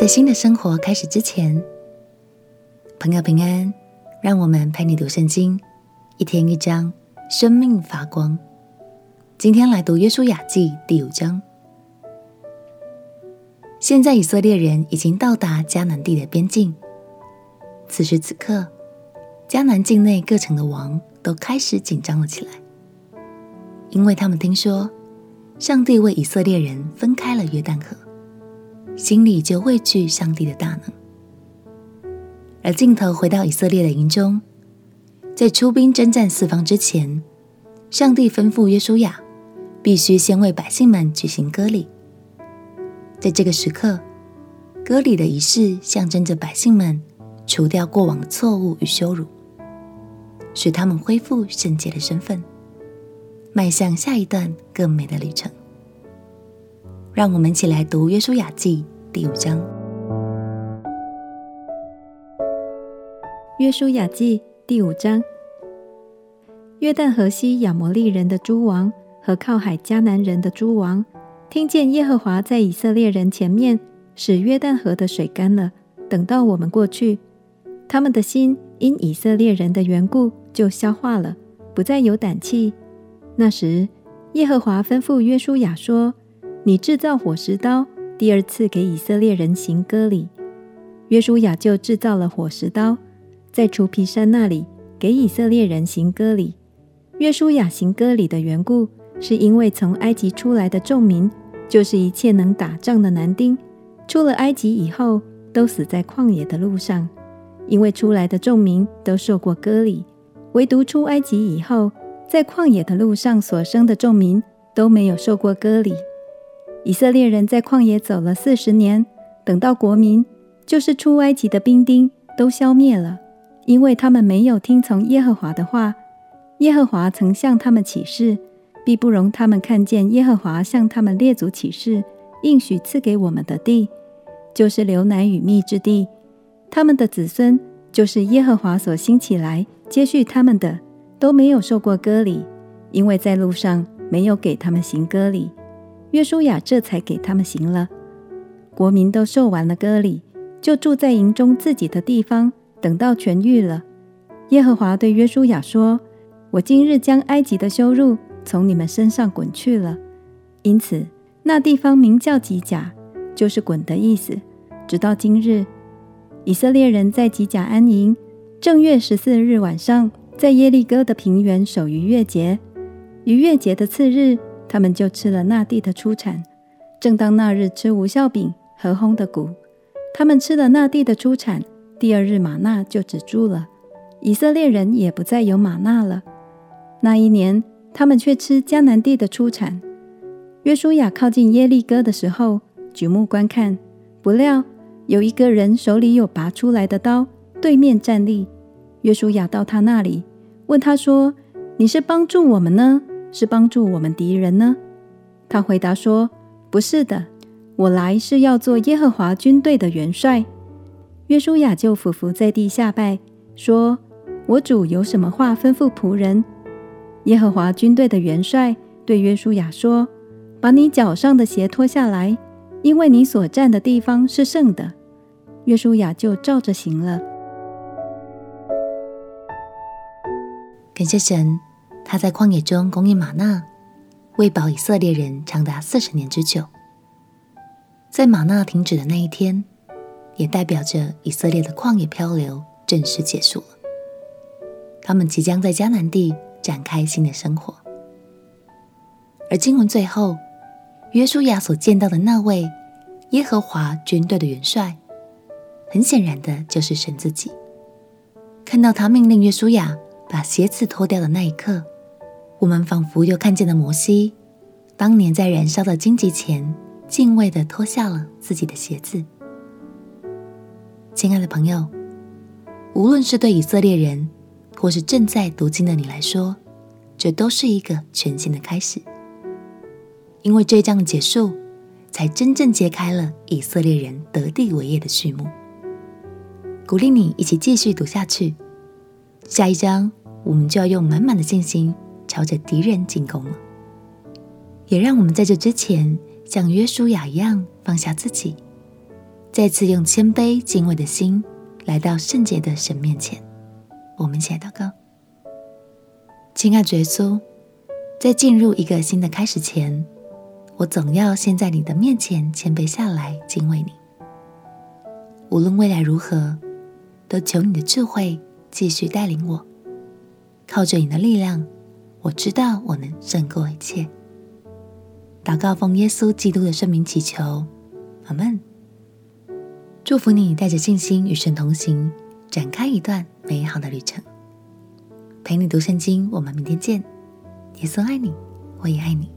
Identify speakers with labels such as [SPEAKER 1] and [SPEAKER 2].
[SPEAKER 1] 在新的生活开始之前，朋友平安，让我们陪你读圣经，一天一章，生命发光。今天来读《约书亚记》第五章。现在以色列人已经到达迦南地的边境，此时此刻，迦南境内各城的王都开始紧张了起来，因为他们听说上帝为以色列人分开了约旦河。心里就畏惧上帝的大能，而镜头回到以色列的营中，在出兵征战四方之前，上帝吩咐约书亚，必须先为百姓们举行割礼。在这个时刻，割礼的仪式象征着百姓们除掉过往的错误与羞辱，使他们恢复圣洁的身份，迈向下一段更美的旅程。让我们一起来读《约书亚记》第五章。
[SPEAKER 2] 《约书亚记》第五章：约旦河西亚摩利人的诸王和靠海迦南人的诸王，听见耶和华在以色列人前面使约旦河的水干了，等到我们过去，他们的心因以色列人的缘故就消化了，不再有胆气。那时，耶和华吩咐约书亚说。你制造火石刀，第二次给以色列人行割礼。约书亚就制造了火石刀，在除皮山那里给以色列人行割礼。约书亚行割礼的缘故，是因为从埃及出来的众民，就是一切能打仗的男丁，出了埃及以后，都死在旷野的路上，因为出来的众民都受过割礼，唯独出埃及以后，在旷野的路上所生的众民都没有受过割礼。以色列人在旷野走了四十年，等到国民，就是出埃及的兵丁，都消灭了，因为他们没有听从耶和华的话。耶和华曾向他们起誓，必不容他们看见耶和华向他们列祖起誓，应许赐给我们的地，就是流奶与蜜之地。他们的子孙，就是耶和华所兴起来接续他们的，都没有受过割礼，因为在路上没有给他们行割礼。约书亚这才给他们行了，国民都受完了割礼，就住在营中自己的地方，等到痊愈了。耶和华对约书亚说：“我今日将埃及的羞辱从你们身上滚去了。”因此，那地方名叫吉甲，就是“滚”的意思。直到今日，以色列人在吉甲安营。正月十四日晚上，在耶利哥的平原守逾越节。逾越节的次日。他们就吃了那地的出产。正当那日吃无效饼和烘的谷，他们吃了那地的出产。第二日吗哪就止住了，以色列人也不再有吗哪了。那一年，他们却吃迦南地的出产。约书亚靠近耶利哥的时候，举目观看，不料有一个人手里有拔出来的刀，对面站立。约书亚到他那里，问他说：“你是帮助我们呢？”是帮助我们敌人呢？他回答说：“不是的，我来是要做耶和华军队的元帅。”约书亚就俯伏在地下拜，说：“我主有什么话吩咐仆人？”耶和华军队的元帅对约书亚说：“把你脚上的鞋脱下来，因为你所站的地方是圣的。”约书亚就照着行了。
[SPEAKER 1] 感谢神。他在旷野中供应吗哪，喂饱以色列人长达四十年之久。在吗哪停止的那一天，也代表着以色列的旷野漂流正式结束了。他们即将在迦南地展开新的生活。而经文最后，约书亚所见到的那位耶和华军队的元帅，很显然的就是神自己。看到他命令约书亚把鞋子脱掉的那一刻，我们仿佛又看见了摩西，当年在燃烧的荆棘前，敬畏地脱下了自己的鞋子。亲爱的朋友，无论是对以色列人，或是正在读经的你来说，这都是一个全新的开始。因为这一章的结束，才真正揭开了以色列人得地为业的序幕。鼓励你一起继续读下去，下一章我们就要用满满的信心。朝着敌人进攻了，也让我们在这之前像约书亚一样放下自己，再次用谦卑敬畏的心来到圣洁的神面前。我们一起来祷告：亲爱的耶稣，在进入一个新的开始前，我总要先在你的面前谦卑下来，敬畏你。无论未来如何，都求你的智慧继续带领我。靠着你的力量，我知道我能胜过一切。祷告奉耶稣基督的圣名祈求，阿门。祝福你带着信心与神同行，展开一段美好的旅程。陪你读圣经，我们明天见。耶稣爱你，我也爱你。